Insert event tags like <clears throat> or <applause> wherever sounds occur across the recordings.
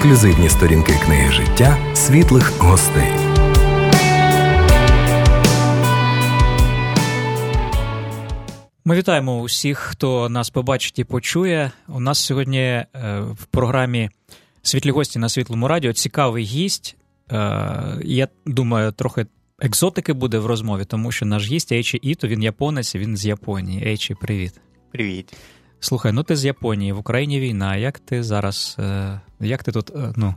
ексклюзивні сторінки книги життя світлих гостей. Ми вітаємо усіх, хто нас побачить і почує. У нас сьогодні е, в програмі Світлі гості на світлому радіо цікавий гість. Е, я думаю, трохи екзотики буде в розмові, тому що наш гість Ейчі Іто, він японець, він з Японії. Ейчі, привіт. Привіт. Слухай, ну ти з Японії, в Україні війна. Як ти зараз, е, як ти тут ну,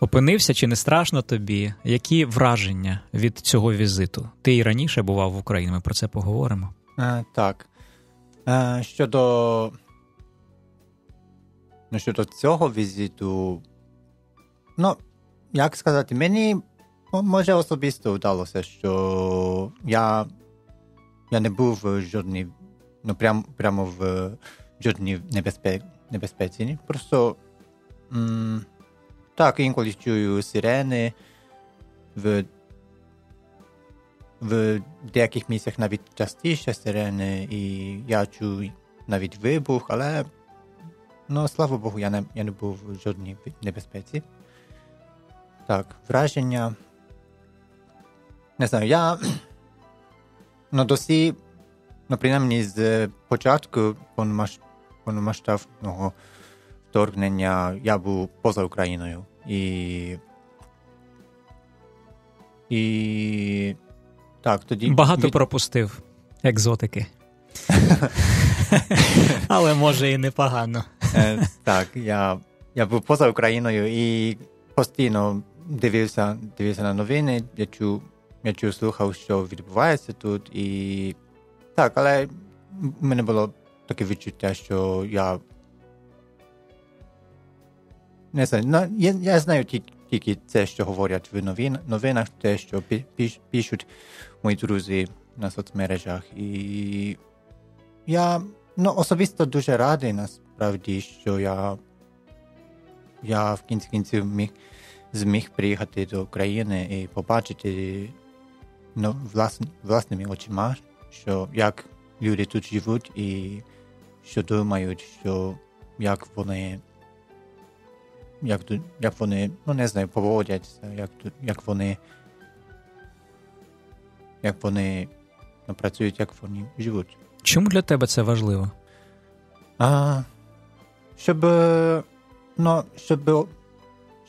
опинився, чи не страшно тобі? Які враження від цього візиту? Ти і раніше бував в Україні, ми про це поговоримо. А, Так. А, Щодо ну, щодо цього візиту, ну, як сказати, мені може особисто вдалося, що я я не був в жодній, ну, прям, прямо в жодній небезпеці. небезпеці. Просто м- так, інколи чую сирени в в деяких місцях навіть частіше сирени, і я чую навіть вибух, але ну, слава Богу, я не я не був в жодній небезпеці. Так, враження. Не знаю, я ну, досі, ну, принаймні з початку повномасштабного вторгнення я був поза Україною. І. І так, тоді багато від... пропустив екзотики. <laughs> Але може і непогано. Е, так, я я був поза Україною і постійно дивився дивився на новини, я чув, я чув, слухав, що відбувається тут. І так, але в мене було таке відчуття, що я не знаю, я, я знаю тільки це, що говорять в новин, новинах, те, що піш, пишуть мої друзі на соцмережах. І я ну, особисто дуже радий насправді, що я я в кінці кінців міг зміг приїхати до України і побачити ну, власн, власними очима, що як люди тут живуть і що думають, що як вони як як вони, ну не знаю, поводяться, як як вони як вони ну, працюють, як вони живуть. Чому для тебе це важливо? А, Щоб ну, щоб,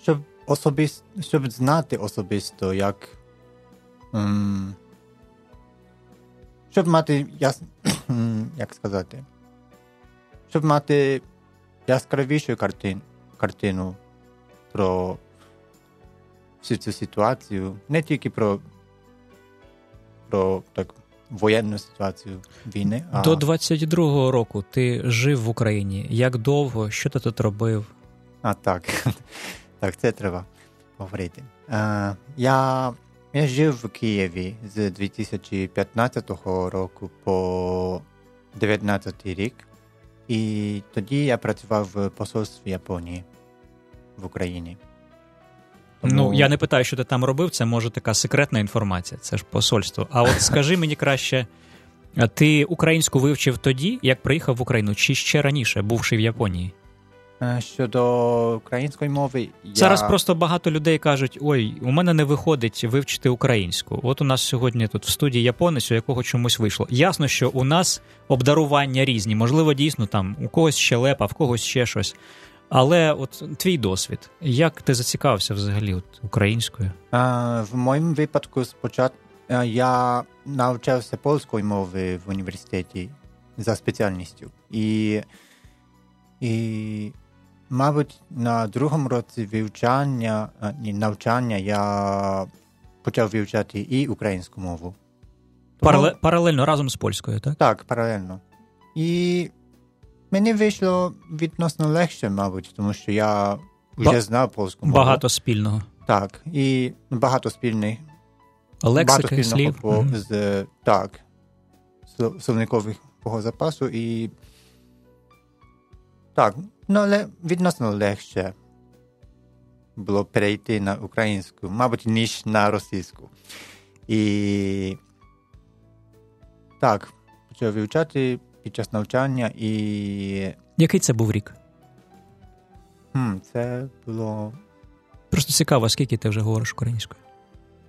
щоб особисто, щоб знати особисто, як м, щоб мати яс, як сказати, щоб мати яскравішу картин, картину про всю цю ситуацію, не тільки про про так, воєнну ситуацію війни. А... До 22-го року ти жив в Україні. Як довго? Що ти тут робив? А так, <laughs> так, це треба говорити. А, я я жив в Києві з 2015 року по 2019 рік, і тоді я працював в посольстві Японії в Україні. Тому... Ну, я не питаю, що ти там робив, це може така секретна інформація, це ж посольство. А от скажи мені краще, ти українську вивчив тоді, як приїхав в Україну, чи ще раніше, бувши в Японії? Е, щодо української мови, я... зараз просто багато людей кажуть: ой, у мене не виходить вивчити українську. От у нас сьогодні тут в студії японець, у якого чомусь вийшло. Ясно, що у нас обдарування різні. Можливо, дійсно там у когось ще лепа, в когось ще щось. Але от твій досвід, як ти зацікавився взагалі от, українською? А, В моєму випадку спочатку я навчався польської мови в університеті за спеціальністю. І, і мабуть, на другому році вивчання, ні, навчання я почав вивчати і українську мову. Тому... Паралельно разом з польською, так? Так, паралельно. І Мені вийшло відносно легше, мабуть, тому що я вже Ба- знав польську мову. Багато спільного. Так, і багато спільних. Лексики, багато слів. По, mm-hmm. з, Так, словникового запасу і. Так, ну але відносно легше було перейти на українську, мабуть, ніж на російську. І так, почав вивчати під час навчання і. Який це був рік? Хм, це було. Просто цікаво, скільки ти вже говориш українською.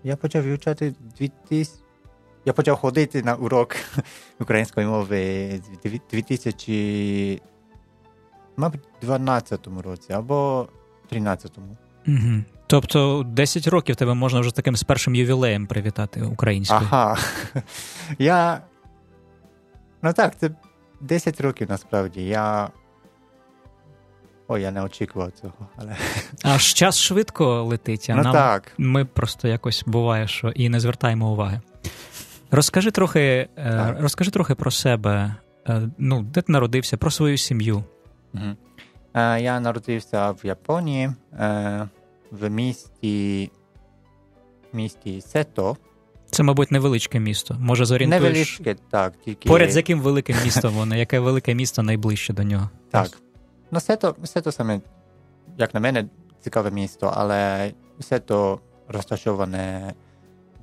Я почав вивчати 2000... Я почав ходити на урок української мови з 2000, мабуть, 12 році або 13-му. Угу. Тобто 10 років тебе можна вже таким з першим ювілеєм привітати українською. Ага. <laughs> Я. Ну так, це 10 років насправді. Я. Ой, я не очікував цього. але... <laughs> Аж час швидко летить, а ну, нам так. ми просто якось буває, що і не звертаємо уваги. Розкажи трохи, Так. розкажи трохи про себе. Е, Ну, де ти народився, про свою сім'ю. Е, я народився в Японії е, в місті, місті Сето. Це, мабуть, невеличке місто. Може, зорієнтуєш, Невеличке, так, тільки. поряд з яким великим містом воно, яке велике місто найближче до нього. Так. Ну, Сето, Сето саме, як на мене, цікаве місто, але Сето розташоване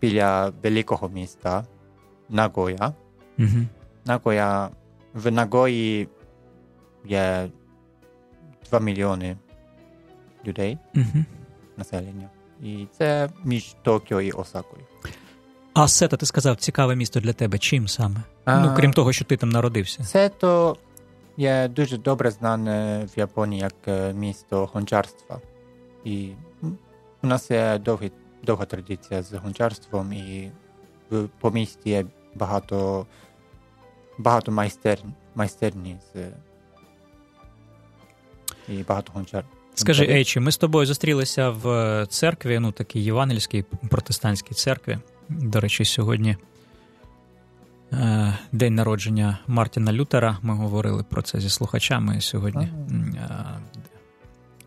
біля великого міста Нагоя. Угу. Нагоя, в Нагої є 2 мільйони людей Угу. населення. І це між Токіо і Осакою. А Сета, ти сказав, цікаве місто для тебе. Чим саме? А, Ну, крім того, що ти там народився. Сето є дуже добре знане в Японії як е, місто гончарства. І у нас є довгі, довга традиція з гончарством, і в по місті є багато, багато майстер, майстерні з і багато гончар. Скажи. Ейчі, ми з тобою зустрілися в церкві, ну такій євангельській протестантській церкві. До речі, сьогодні е, день народження Мартіна Лютера. Ми говорили про це зі слухачами сьогодні. М,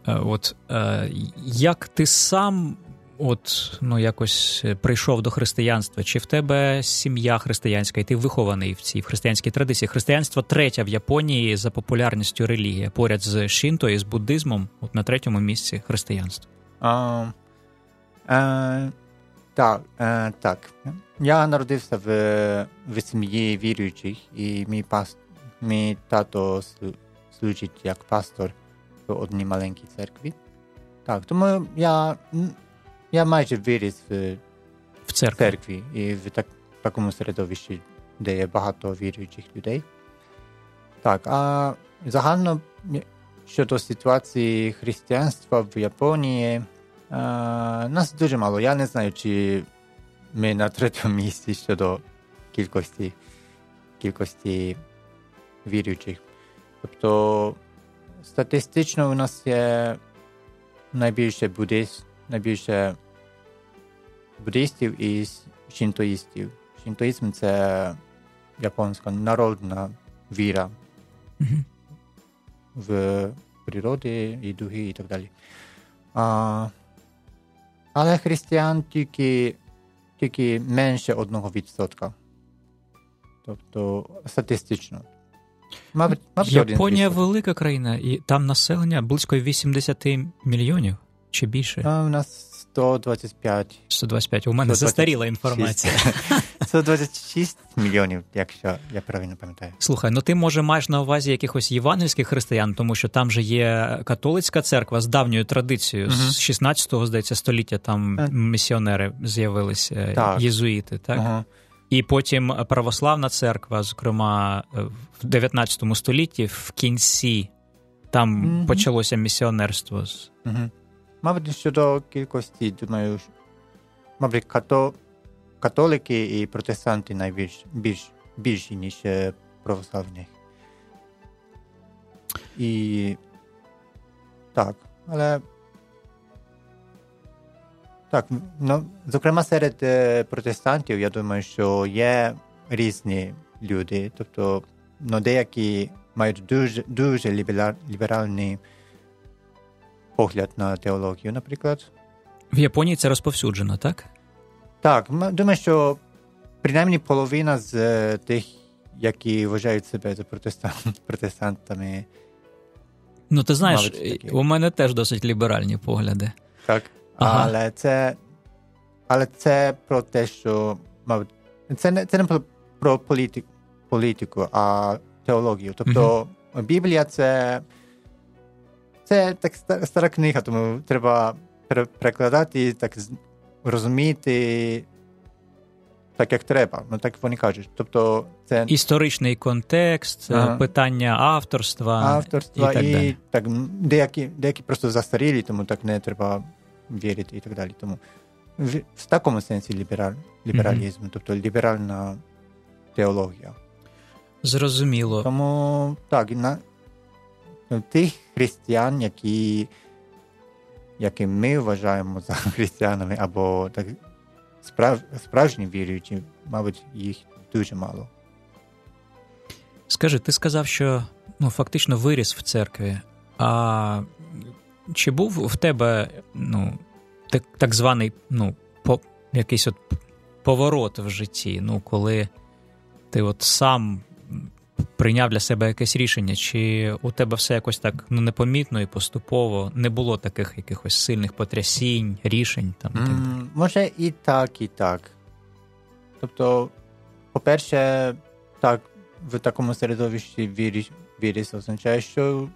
е, е, От е, як ти сам от ну якось прийшов до християнства? Чи в тебе сім'я християнська, і ти вихований в цій в християнській традиції? Християнство третя в Японії за популярністю релігія, поряд з Шінто і з буддизмом, от на третьому місці християнство. А, е, так, е, так. Я народився в, в сім'ї віруючих, і мій, пас, мій тато служить як пастор в одній маленькій церкві. Так, тому я, я майже виріс в В церкві. церкві і в так, такому середовищі, де є багато віруючих людей. Так, а загально щодо ситуації християнства в Японії, а, нас дуже мало. Я не знаю, чи ми на третьому місці щодо кількості, кількості віруючих. Тобто статистично у нас є найбільше буддист, найбільше буддистів і шінтоїстів. Шінтоїзм це японська народна віра в природі і духи і так далі. А, але християн тільки, тільки менше одного відсотка. Тобто статистично. Мабуть, мабуть, Японія велика країна, і там населення близько 80 мільйонів чи більше. А у нас 125 125. У мене 126. застаріла інформація. <laughs> 126 мільйонів, якщо я правильно пам'ятаю. Слухай, ну ти може маєш на увазі якихось євангельських християн, тому що там же є католицька церква з давньою традицією. Мгм. З 16-го, здається, століття там Е. місіонери з'явилися, Так. єзуїти, так? Ага. І потім православна церква, зокрема, е, в 19 столітті, в кінці, там Мгм. почалося місіонерство. Угу. Мабуть, щодо кількості, думаю, мабуть, като, католики і протестанти найбільш більш, більші, ніж е, православних. І так, але так, ну, зокрема, серед е, протестантів, я думаю, що є різні люди. Тобто, ну, деякі мають дуже, дуже лібера- ліберальний погляд на теологію, наприклад. В Японії це розповсюджено, так? Так, думаю, що принаймні половина з е, тих, які вважають себе за протестан... <laughs> протестантами, Ну, ти знаєш, у мене теж досить ліберальні погляди. так. Ага. Але це але це про те, що мабуть, це не це не про, про політику, політику, а теологію. Тобто Біблія це це так стара книга, тому треба перекладати, так розуміти. Так, як треба, ну так вони кажуть. Тобто, це історичний контекст, ага. питання авторства, авторства і так і далі. так деякі деякі просто застарілі, тому так не треба вірити і так далі. Тому в, в такому сенсі лібераль, лібералізм, mm-hmm. тобто ліберальна теологія. Зрозуміло. Тому так, на тих християн, які які ми вважаємо за християнами, або так справ, справжні віруючі, мабуть, їх дуже мало. Скажи, ти сказав, що ну, фактично виріс в церкві. А чи був в тебе ну, так так званий ну, по, якийсь от поворот в житті, ну, коли ти от сам прийняв для себе якесь рішення, чи у тебе все якось так ну, непомітно і поступово не було таких якихось сильних потрясінь, рішень? там? Так? Може і так, і так. Тобто, по-перше, так, в такому середовищі віріс, віріс означає, що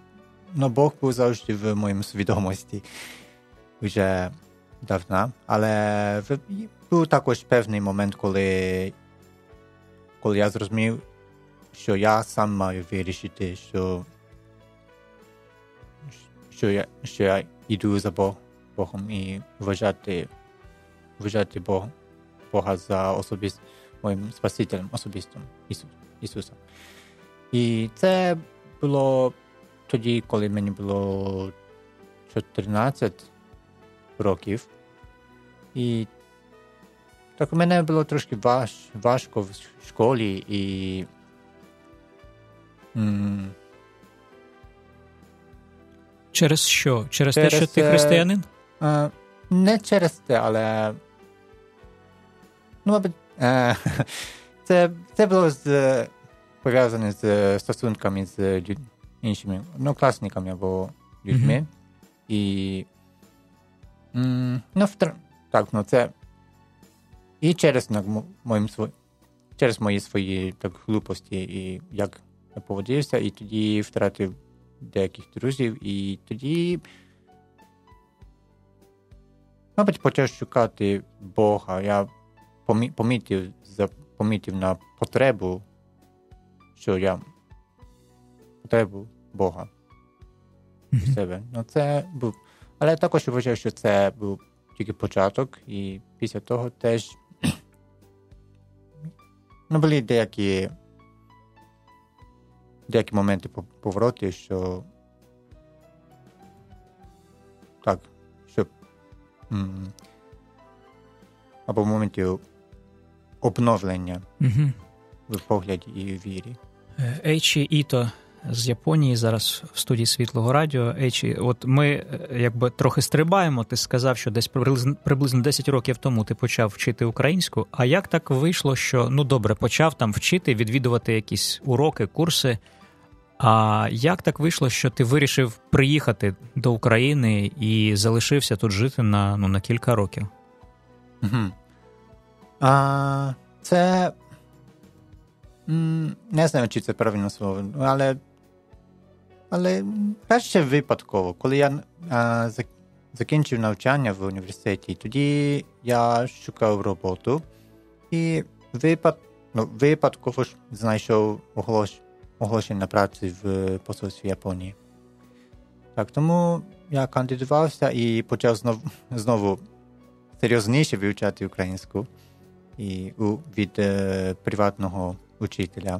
ну, Бог був завжди в моєму свідомості вже давно, але був також певний момент, коли коли я зрозумів, що я сам маю вирішити, що що я що я йду за Богом і вважати вважати Бога, Бога за особист, моїм Спасителем особистим Ісус, Ісусом. І це було тоді, коли мені було 14 років. І так у мене було трошки важ, важко в школі і. Через що? Через, через те, що ти християнин? А, не через те, але. Ну, мабуть, е, <laughs> це це було з, пов'язане з стосунками з іншими однокласниками або людьми. Mm-hmm. І. М, ну, так, ну це і через моїм через мої свої так глупості, і як поводився, і тоді втратив деяких друзів, і тоді, мабуть, почав шукати Бога. Я помітив, помітив на потребу, що я потребу Бога в себе. Ну, це був. Але також вважаю, що це був тільки початок, і після того теж ну, були деякі деякі моменти повороти, що так, що або моментів обновлення угу. в погляді і вірі. Ейчі Іто з Японії зараз в студії Світлого Радіо. Ейчі, от ми е, якби трохи стрибаємо. Ти сказав, що десь приблизно приблизно 10 років тому ти почав вчити українську. А як так вийшло, що ну добре, почав там вчити, відвідувати якісь уроки, курси? А як так вийшло, що ти вирішив приїхати до України і залишився тут жити на ну, на кілька років? Угу. А, Це не знаю, чи це правильне слово, але але перше випадково, коли я а, закінчив навчання в університеті, тоді я шукав роботу і випад, ну, випадково знайшов оголошення ogłoszeń na pracy w poselstwie Japonii. Tak, tomu ja kandydowałem i począł znowu, znowu seriozniejsze wyuczać ukraińsku i u, від e, prywatnego uczyciela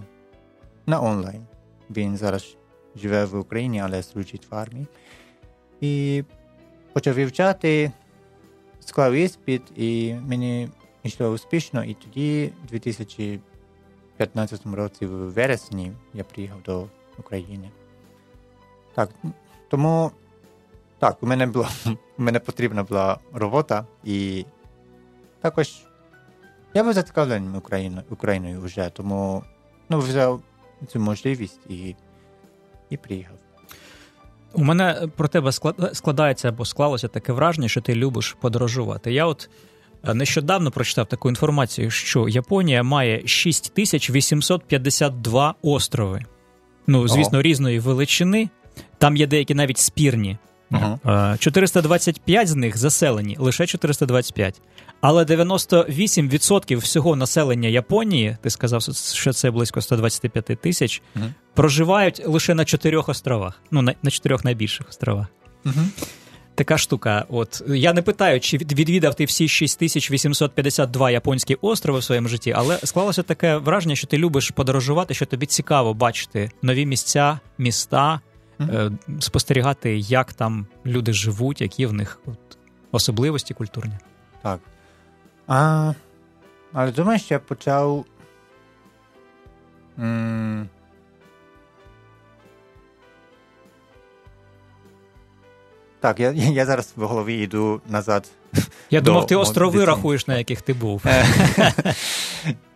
na online. Він зараз живе в Україні, але служить в армії. І почав вивчати, склав іспит, і мені йшло успішно. І тоді, 2000 15 році в вересні я приїхав до України. Так, тому так, у мене було, у мене потрібна була робота і також я був зацікавлений Україною, Україною вже, тому ну, взяв цю можливість і, і приїхав. У мене про тебе складається або склалося таке враження, що ти любиш подорожувати. Я от нещодавно прочитав таку інформацію, що Японія має 6852 острови. Ну, звісно, О. різної величини. Там є деякі навіть спірні. Ага. Е, 425 з них заселені, лише 425. Але 98% всього населення Японії, ти сказав, що це близько 125 тисяч, Мгм. проживають лише на чотирьох островах. Ну, на, на чотирьох найбільших островах. Мгм. Така штука. От я не питаю, чи відвідав ти всі 6852 японські острови в своєму житті, але склалося таке враження, що ти любиш подорожувати, що тобі цікаво бачити нові місця, міста, е, спостерігати, як там люди живуть, які в них от, особливості культурні. Так. А, але думаєш, я почав. М- так, я, я зараз в голові йду назад. Я думав, ти острови дитини. рахуєш, на яких ти був. Е,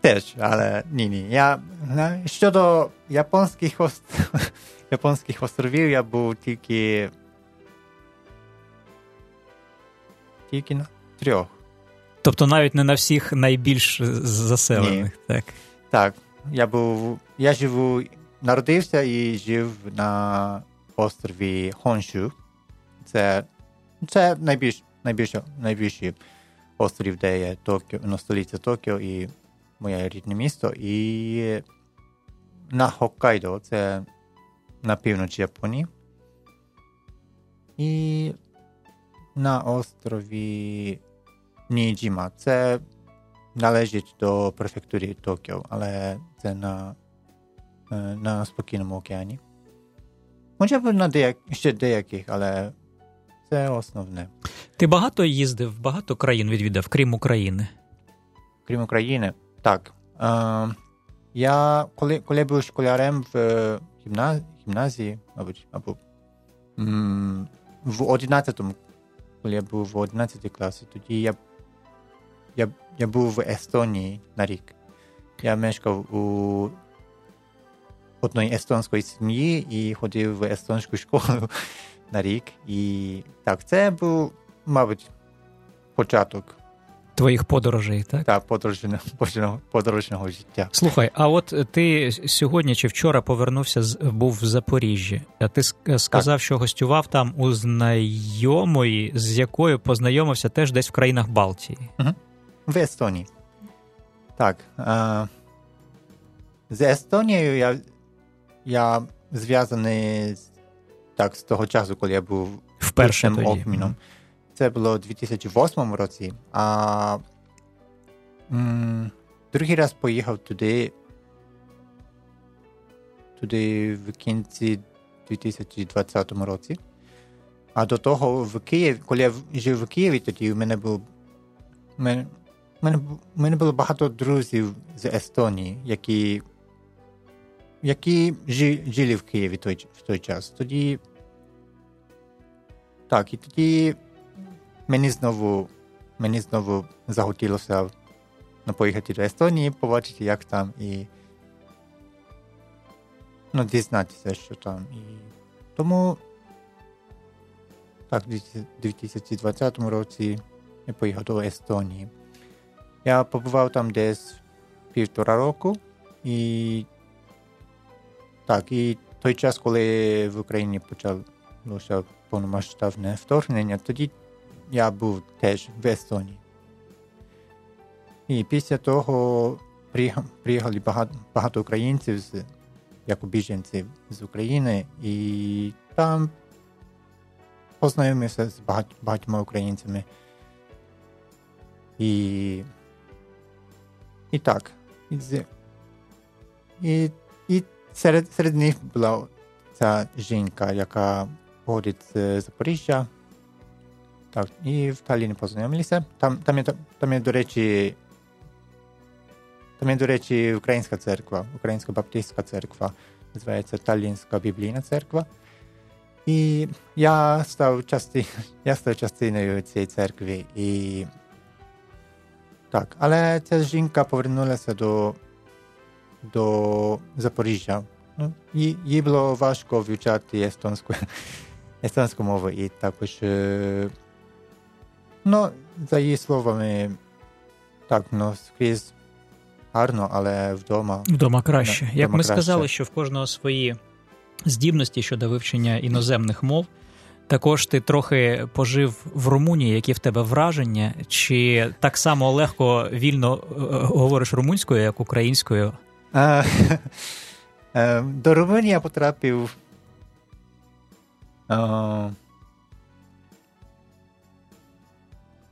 Теж, але ні, ні. Я, щодо японських, ост... <laughs> японських островів, я був тільки. Тільки на трьох. Тобто навіть не на всіх найбільш заселених. Так. Так, я був. Я живу, народився і жив на острові Хоншу. Це, це найбільш, найбільш, найбільший острів, де є Токіо, ну, столиця Токіо і моє рідне місто. І на Хоккайдо, це на півночі Японії. І на острові Ніджіма. Це належить до префектури Токіо, але це на, е, на спокійному океані. Може на деяк, ще деяких, але це основне. Ти багато їздив, багато країн відвідав, крім України. Крім України, так. Е, я коли, коли був школярем в е, гімназії, мабуть, або м, в 11-му, коли я був в 11 класі, тоді я, я, я був в Естонії на рік. Я мешкав у одної естонської сім'ї і ходив в естонську школу на рік. І так, це був, мабуть, початок Твоїх подорожей, так? та подорожнього, подорожнього життя. Слухай, а от ти сьогодні чи вчора повернувся з був в Запоріжжі. А ти ск- сказав, що гостював там у знайомої, з якою познайомився теж десь в країнах Балтії. В Естонії. Так. Е, з Естонією я, я зв'язаний з- так, з того часу, коли я був Вперше обміном. Це було у 2008 році. А м, другий раз поїхав туди, туди в кінці 2020 році. А до того в Києві, коли я жив в Києві, тоді в мене був. мене, мене, мене було багато друзів з Естонії, які, які жили в Києві той, в той час. Тоді. Так, і тоді мені знову, мені знову захотілося ну, поїхати до Естонії, побачити, як там, і ну, дізнатися, що там. І тому так, в 2020 році я поїхав до Естонії. Я побував там десь півтора року, і так, і той час, коли в Україні почалося повномасштабне вторгнення, тоді я був теж в Естонії. І після того приїхали багато, багато українців з, як біженців з України, і там познайомився з багать, багатьма українцями. І, і так. І, і, і серед, серед них була ця жінка, яка походить з Запоріжжя. Так, і в Талліні познайомилися. Там, там, є, там до речі, там є, до речі, українська церква, Українська Баптистська церква, називається Таллінська біблійна церква. І я став, части, <laughs> я став частиною цієї церкви. І... Так, але ця жінка повернулася до, до Запоріжжя. Ну, їй, їй було важко вивчати естонську, естонську мову і також. е, Ну, за її словами, так, ну, скрізь гарно, але вдома. Вдома краще. Да, Як ми краще. сказали, що в кожного свої здібності щодо вивчення іноземних мов. Також ти трохи пожив в Румунії, які в тебе враження, чи так само легко вільно говориш румунською, як українською? <laughs> Е, До Румунії я потрапив.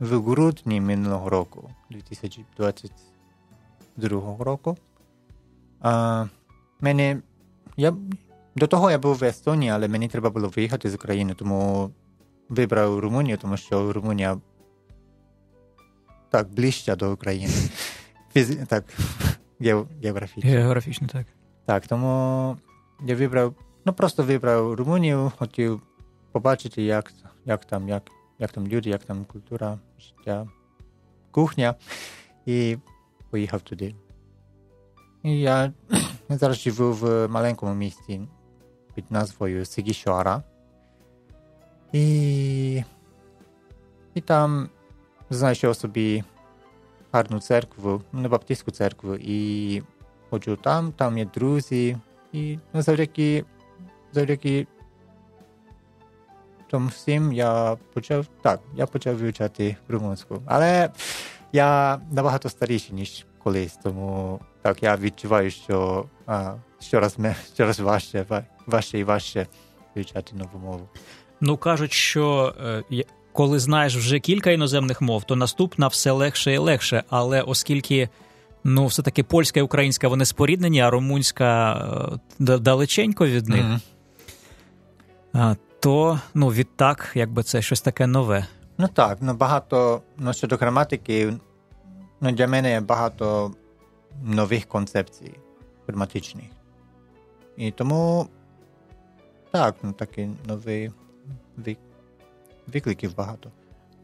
В грудні минулого року, 2022 року. А, Мене, я, до того я був в Естонії, але мені треба було виїхати з України, тому вибрав Румунію, тому що Румунія так ближче до України. Фіз... Так, гео- географічно. Географічно так. Так, тому я вибрав, ну просто вибрав Румунію, хотів побачити, як, як, там, як, як там люди, як там культура, життя, кухня, і поїхав туди. І я зараз живу в маленькому місті під назвою Сигішуара. І, і там знайшов собі гарну церкву, не баптистську церкву, і ходжу там, там є друзі, і ну, завдяки, завдяки тому всім я почав так, я почав вивчати румунську. Але я набагато старіший, ніж колись, тому так я відчуваю, що а, щораз, щораз важче, важче і важче вивчати нову мову. Ну кажуть, що е, коли знаєш вже кілька іноземних мов, то наступна все легше і легше. Але оскільки ну, все-таки польська і українська вони споріднені, а румунська е, далеченько від них, а, то ну, відтак, якби це щось таке нове. Ну так, ну багато ну, щодо граматики, ну для мене є багато нових концепцій граматичних. І тому так, ну такі нові вик- викликів багато.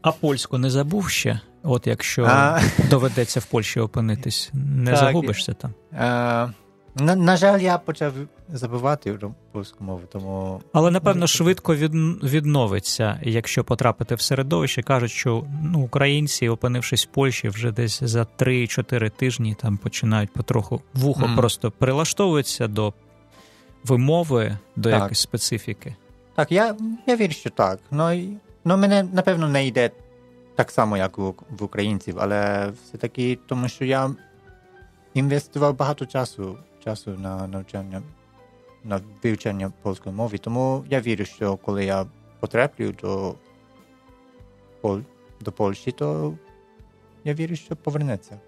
А польську не забув ще? От якщо А, доведеться в Польщі опинитись, не Так, загубишся там. е, на, на жаль, я почав забувати польську мову, тому Але напевно швидко від, відновиться, якщо потрапити в середовище. Кажуть, що ну, українці, опинившись в Польщі, вже десь за 3-4 тижні там починають потроху вухо Мгм. просто прилаштовуються до вимови, до Так. якоїсь специфіки. так, я, я вірю, що так. Ну, і- ну мене напевно не йде так само, як у, в українців, але все-таки тому, що я інвестував багато часу, часу на навчання, на вивчення польської мови. Тому я вірю, що коли я потраплю до, Пол, до Польщі, то я вірю, що повернеться.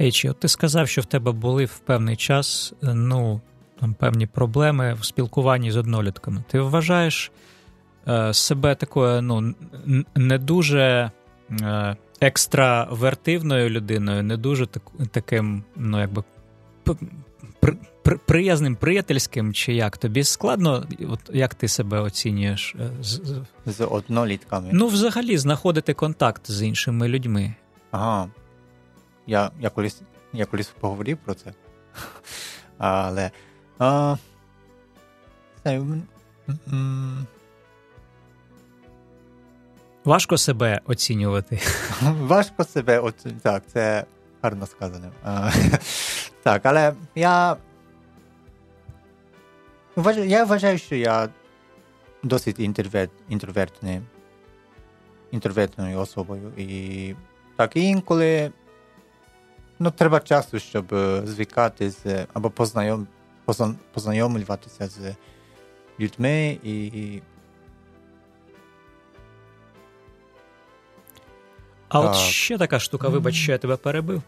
Ейчі, от ти сказав, що в тебе були в певний час ну, там, певні проблеми в спілкуванні з однолітками. Ти вважаєш себе такою ну, не дуже е, екстравертивною людиною, не дуже так, таким, ну, якби. при- при- Приязним, приятельським, чи як тобі складно, от як ти себе оцінюєш? е, з- з- З однолітками. Ну, взагалі, знаходити контакт з іншими людьми. Ага. Я, я, колись, я колись поговорив про це. <laughs> Але. А, це, м, м, Важко себе оцінювати. <laughs> важко себе. От, так, це гарно сказано. <laughs> Так, але я. Я вважаю, що я досить інтроверт, інтровертний, інтровертною особою. І так, і інколи ну, треба часу, щоб е, звикати з або познайом, познайомлюватися з людьми і. А от ще така штука, вибач, що я тебе перебив.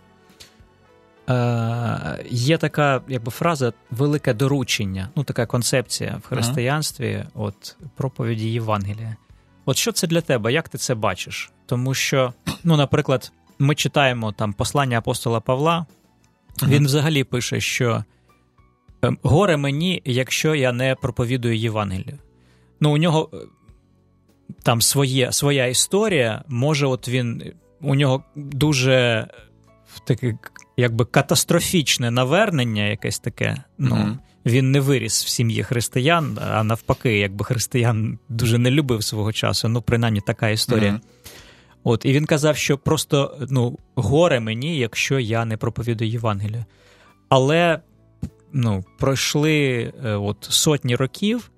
Е, є така якби, фраза велике доручення, ну така концепція в християнстві, от проповіді Євангелія. От що це для тебе? Як ти це бачиш? Тому що, ну, наприклад, ми читаємо там послання апостола Павла, він взагалі пише, що ем, горе мені, якщо я не проповідую Євангелію. Ну, у нього там своє, своя історія, може, от він у нього дуже е, таке, якби катастрофічне навернення, якесь таке. Ну, Мгм. Він не виріс в сім'ї християн, а навпаки, якби християн дуже не любив свого часу. Ну, принаймні, така історія. Мгм. От, і він казав, що просто ну, горе мені, якщо я не проповідую Євангелію. Але ну, пройшли от сотні років,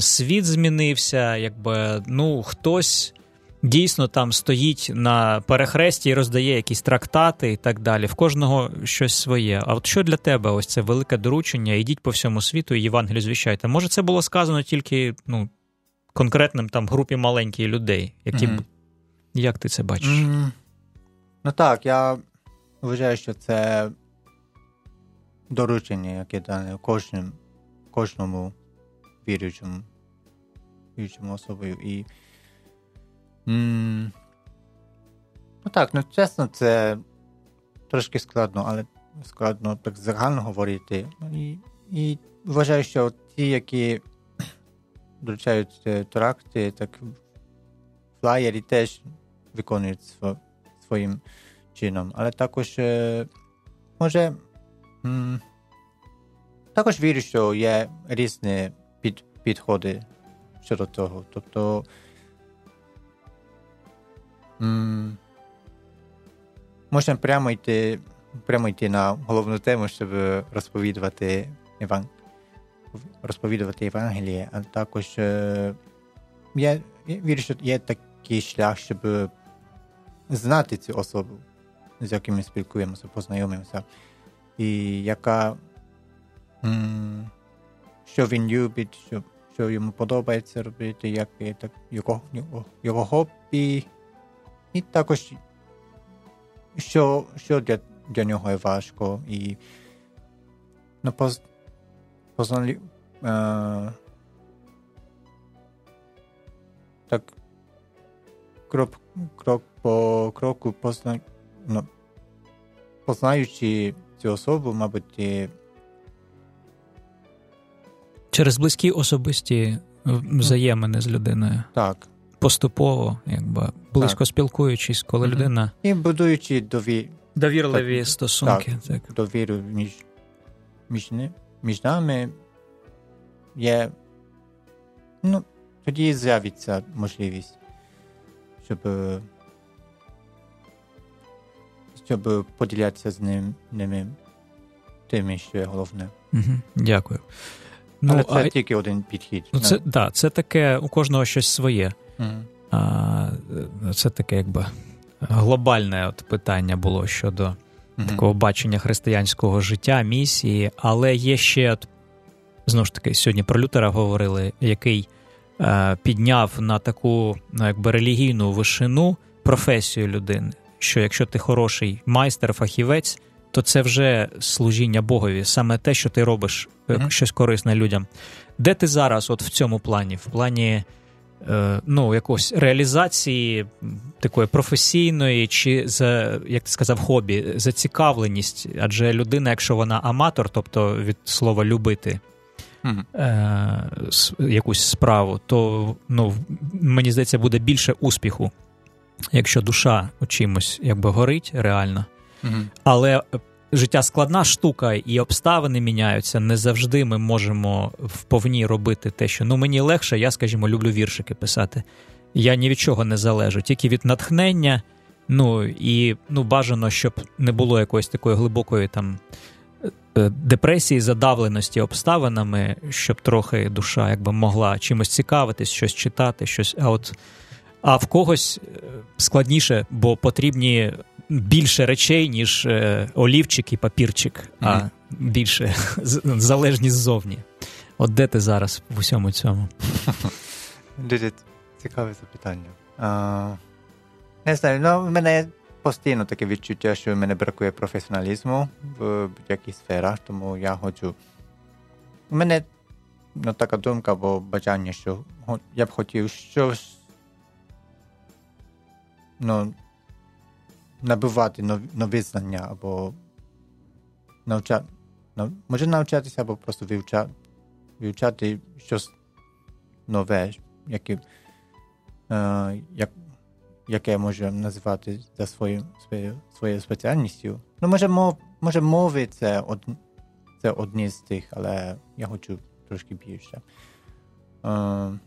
світ змінився, якби ну, хтось дійсно там стоїть на перехресті і роздає якісь трактати і так далі. В кожного щось своє. А от що для тебе ось це велике доручення? Ідіть по всьому світу і Євангелію звіщайте. Може, це було сказано тільки ну, конкретним там групі маленьких людей, які mm-hmm. як ти це бачиш? Mm-hmm. Ну так, я вважаю, що це доручення, яке дане кожному віруючому, віруючому особою. І Mm. Ну так, ну чесно, це трошки складно, але складно так загально говорити. І і вважаю, що ті, які <clears throat> доручають тракти, так флаєрі теж виконують сво, своїм чином. Але також може м- також вірю, що є різні підходи щодо того. Тобто Можна прямо йти прямо йти на головну тему, щоб розповідувати Іван, розповідувати Євангеліє, а також я вірю, що є такий шлях, щоб знати цю особу, з яким ми спілкуємося, познайомимося, і яка що він любить, що що йому подобається робити, як так, його, його, хобі. І також, що що для для нього є важко, і ну, поз, позналі, е, так крок, крок по кроку позна, ну, познаючи цю особу, мабуть. Через близькі особисті взаємини з людиною. Так поступово, якби близько так. спілкуючись, коли mm-hmm. людина і будуючи дові... довірливі так, стосунки. Так, так. Довіру між між, між нами є. Ну, тоді з'явиться можливість, щоб щоб поділятися з ним, ними тим, що є головне. Угу, Дякую. Ну, Але це а... тільки один підхід. Ну, це, да, це таке у кожного щось своє. А, Це таке, якби глобальне от питання було щодо mm-hmm. такого бачення християнського життя, місії, але є ще от, знову ж таки, сьогодні про Лютера говорили, який е, підняв на таку ну, якби релігійну вишину професію людини. Що якщо ти хороший майстер, фахівець, то це вже служіння Богові, саме те, що ти робиш mm-hmm. щось корисне людям. Де ти зараз, от в цьому плані, в плані Е, ну, якоїсь реалізації такої професійної, чи за, як ти сказав, хобі, зацікавленість. Адже людина, якщо вона аматор, тобто від слова любити mm-hmm. якусь справу, то ну, мені здається, буде більше успіху, якщо душа у чимось якби горить реально. Але життя складна штука, і обставини міняються. Не завжди ми можемо вповні робити те, що ну мені легше, я, скажімо, люблю віршики писати. Я ні від чого не залежу, тільки від натхнення. Ну і ну, бажано, щоб не було якоїсь такої глибокої там е, депресії, задавленості обставинами, щоб трохи душа якби могла чимось цікавитись, щось читати, щось. А от а в когось е, складніше, бо потрібні більше речей, ніж е, олівчик і папірчик, а mm-hmm. більше залежність ззовні. От де ти зараз в усьому цьому? <laughs> Дуже цікаве запитання. А, Не знаю, ну в мене постійно таке відчуття, що в мене бракує професіоналізму в будь-яких сферах, тому я хочу. У мене ну, така думка або бажання, що я б хотів щось. Ну, набивати нові знання або навчати, може навчатися, або просто вивчати, вивчати щось нове, яке, е, як, яке може назвати за своїм, своєю, своєю спеціальністю. Ну, може, мов, може мови це, од, це одні з тих, але я хочу трошки більше. Е,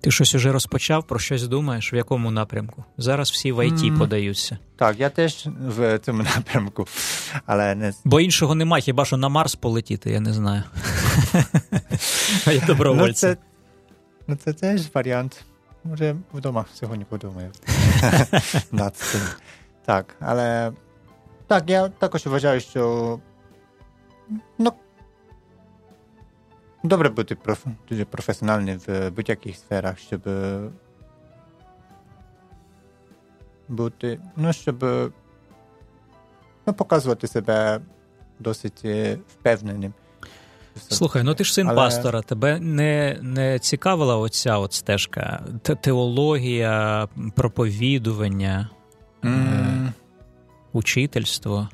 Ти щось уже розпочав, про щось думаєш, в якому напрямку? Зараз всі в ІТ mm. подаються. Так, я теж в цьому напрямку, але не бо іншого нема, хіба що на Марс полетіти, я не знаю. <laughs> Я добровольця. Ну, це, ну, це теж варіант. Може, вдома сьогодні подумаю. <laughs> над цим. Так, але так, я також вважаю, що ну, добре бути проф... дуже професіональним в будь-яких сферах, щоб бути, ну, щоб ну, показувати себе досить впевненим. Слухай, ну ти ж син Але... пастора, тебе не не цікавила оця от стежка, теологія, проповідування, mm. е, учительство.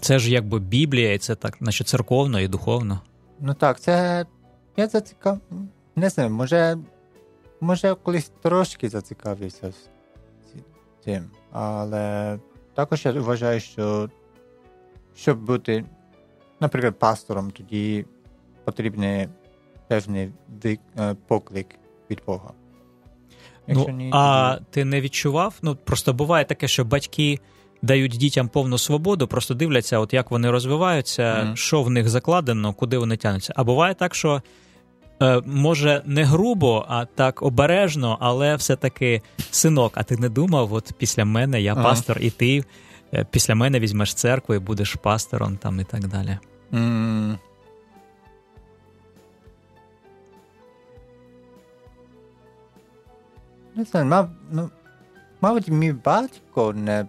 Це ж якби Біблія, і це так, наче церковно і духовно. Ну так, це я зацікав. Не знаю, може, може, колись трошки зацікавився цим, але також я вважаю, що щоб бути наприклад, пастором, тоді потрібний певний е, поклик від Бога. ну, ні, А ти не відчував? Ну, просто буває таке, що батьки дають дітям повну свободу, просто дивляться, от як вони розвиваються, mm-hmm. що в них закладено, куди вони тянуться. А буває так, що. Е, може, не грубо, а так обережно, але все-таки синок, а ти не думав, от після мене я пастор, і ти е, після мене візьмеш церкву і будеш пастором там і так далі. Mm. Не знаю, мав, ну, мабуть, мій батько не.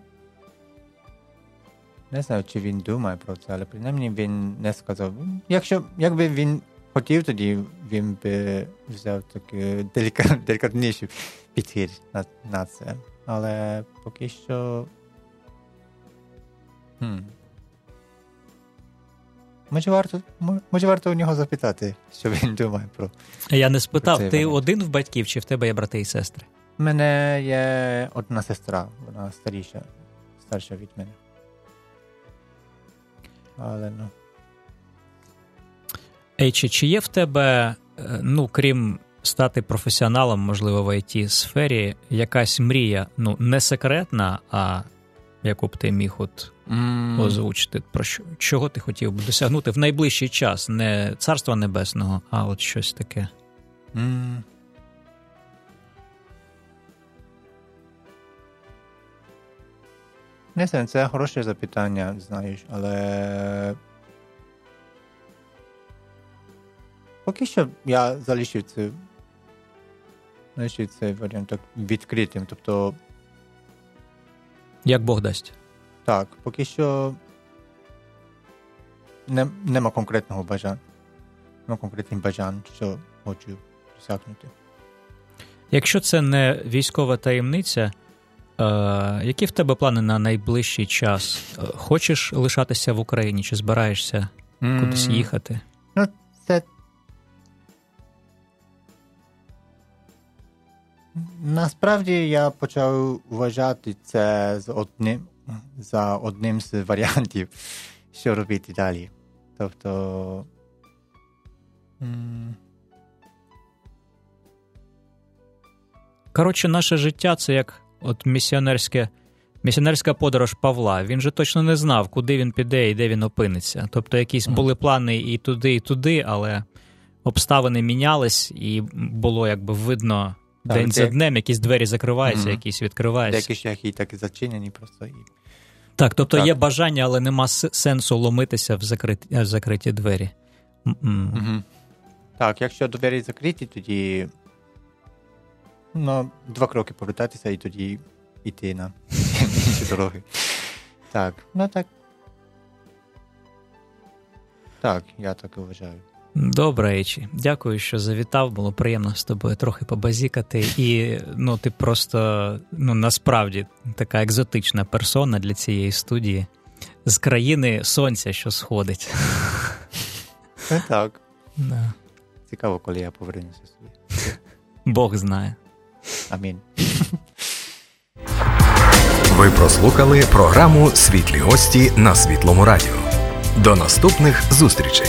Не знаю, чи він думає про це, але принаймні він не сказав. Якщо якби він хотів, тоді він би взяв такий делікат, делікатніший підхід на, на це. Але поки що. Хм. Може, варто може варто у нього запитати, що він думає про. Я не спитав, ти варіант. один в батьків, чи в тебе є брати і сестри? У мене є одна сестра, вона старіша, старша від мене. Але ну. Ей, чи, чи є в тебе, е, ну, крім стати професіоналом, можливо, в it сфері, якась мрія, ну, не секретна, а яку б ти міг от mm. озвучити, про що чого ти хотів би досягнути в найближчий час, не царства небесного, а от щось таке. Mm. Не знаю, це хороше запитання, знаєш, але. Поки що я залишив це залишив цей варіант так відкритим. Тобто як Бог дасть. Так, поки що не, нема конкретного бажання. Нема конкретних бажань, що хочу досягнути. Якщо це не військова таємниця, е, які в тебе плани на найближчий час? Е, хочеш лишатися в Україні чи збираєшся mm. кудись їхати? Ну, це Насправді я почав вважати це з одним, за одним з варіантів, що робити далі. Тобто. Коротше, наше життя це як от місіонерське. Місіонерська подорож Павла. Він же точно не знав, куди він піде і де він опиниться. Тобто, якісь були плани і туди, і туди, але обставини мінялись, і було якби видно День за днем якісь двері закриваються, mm-hmm. якісь відкриваються. Деякі шляхи так і зачинені просто. Так, тобто так. є бажання, але нема сенсу ломитися в закриті, в закриті двері. Mm-hmm. Так, якщо двері закриті, тоді ну, два кроки повертатися і тоді йти на <laughs> інші дороги. Так, ну так. Так, я так і вважаю. Добре, Ейчі. Дякую, що завітав. Було приємно з тобою трохи побазікати. І ну, ти просто ну, насправді така екзотична персона для цієї студії з країни сонця, що сходить. Е, так. <laughs> Да. Цікаво, коли я повернуся сюди. Бог знає. Амінь. Ви прослухали програму Світлі гості на Світлому Радіо. До наступних зустрічей.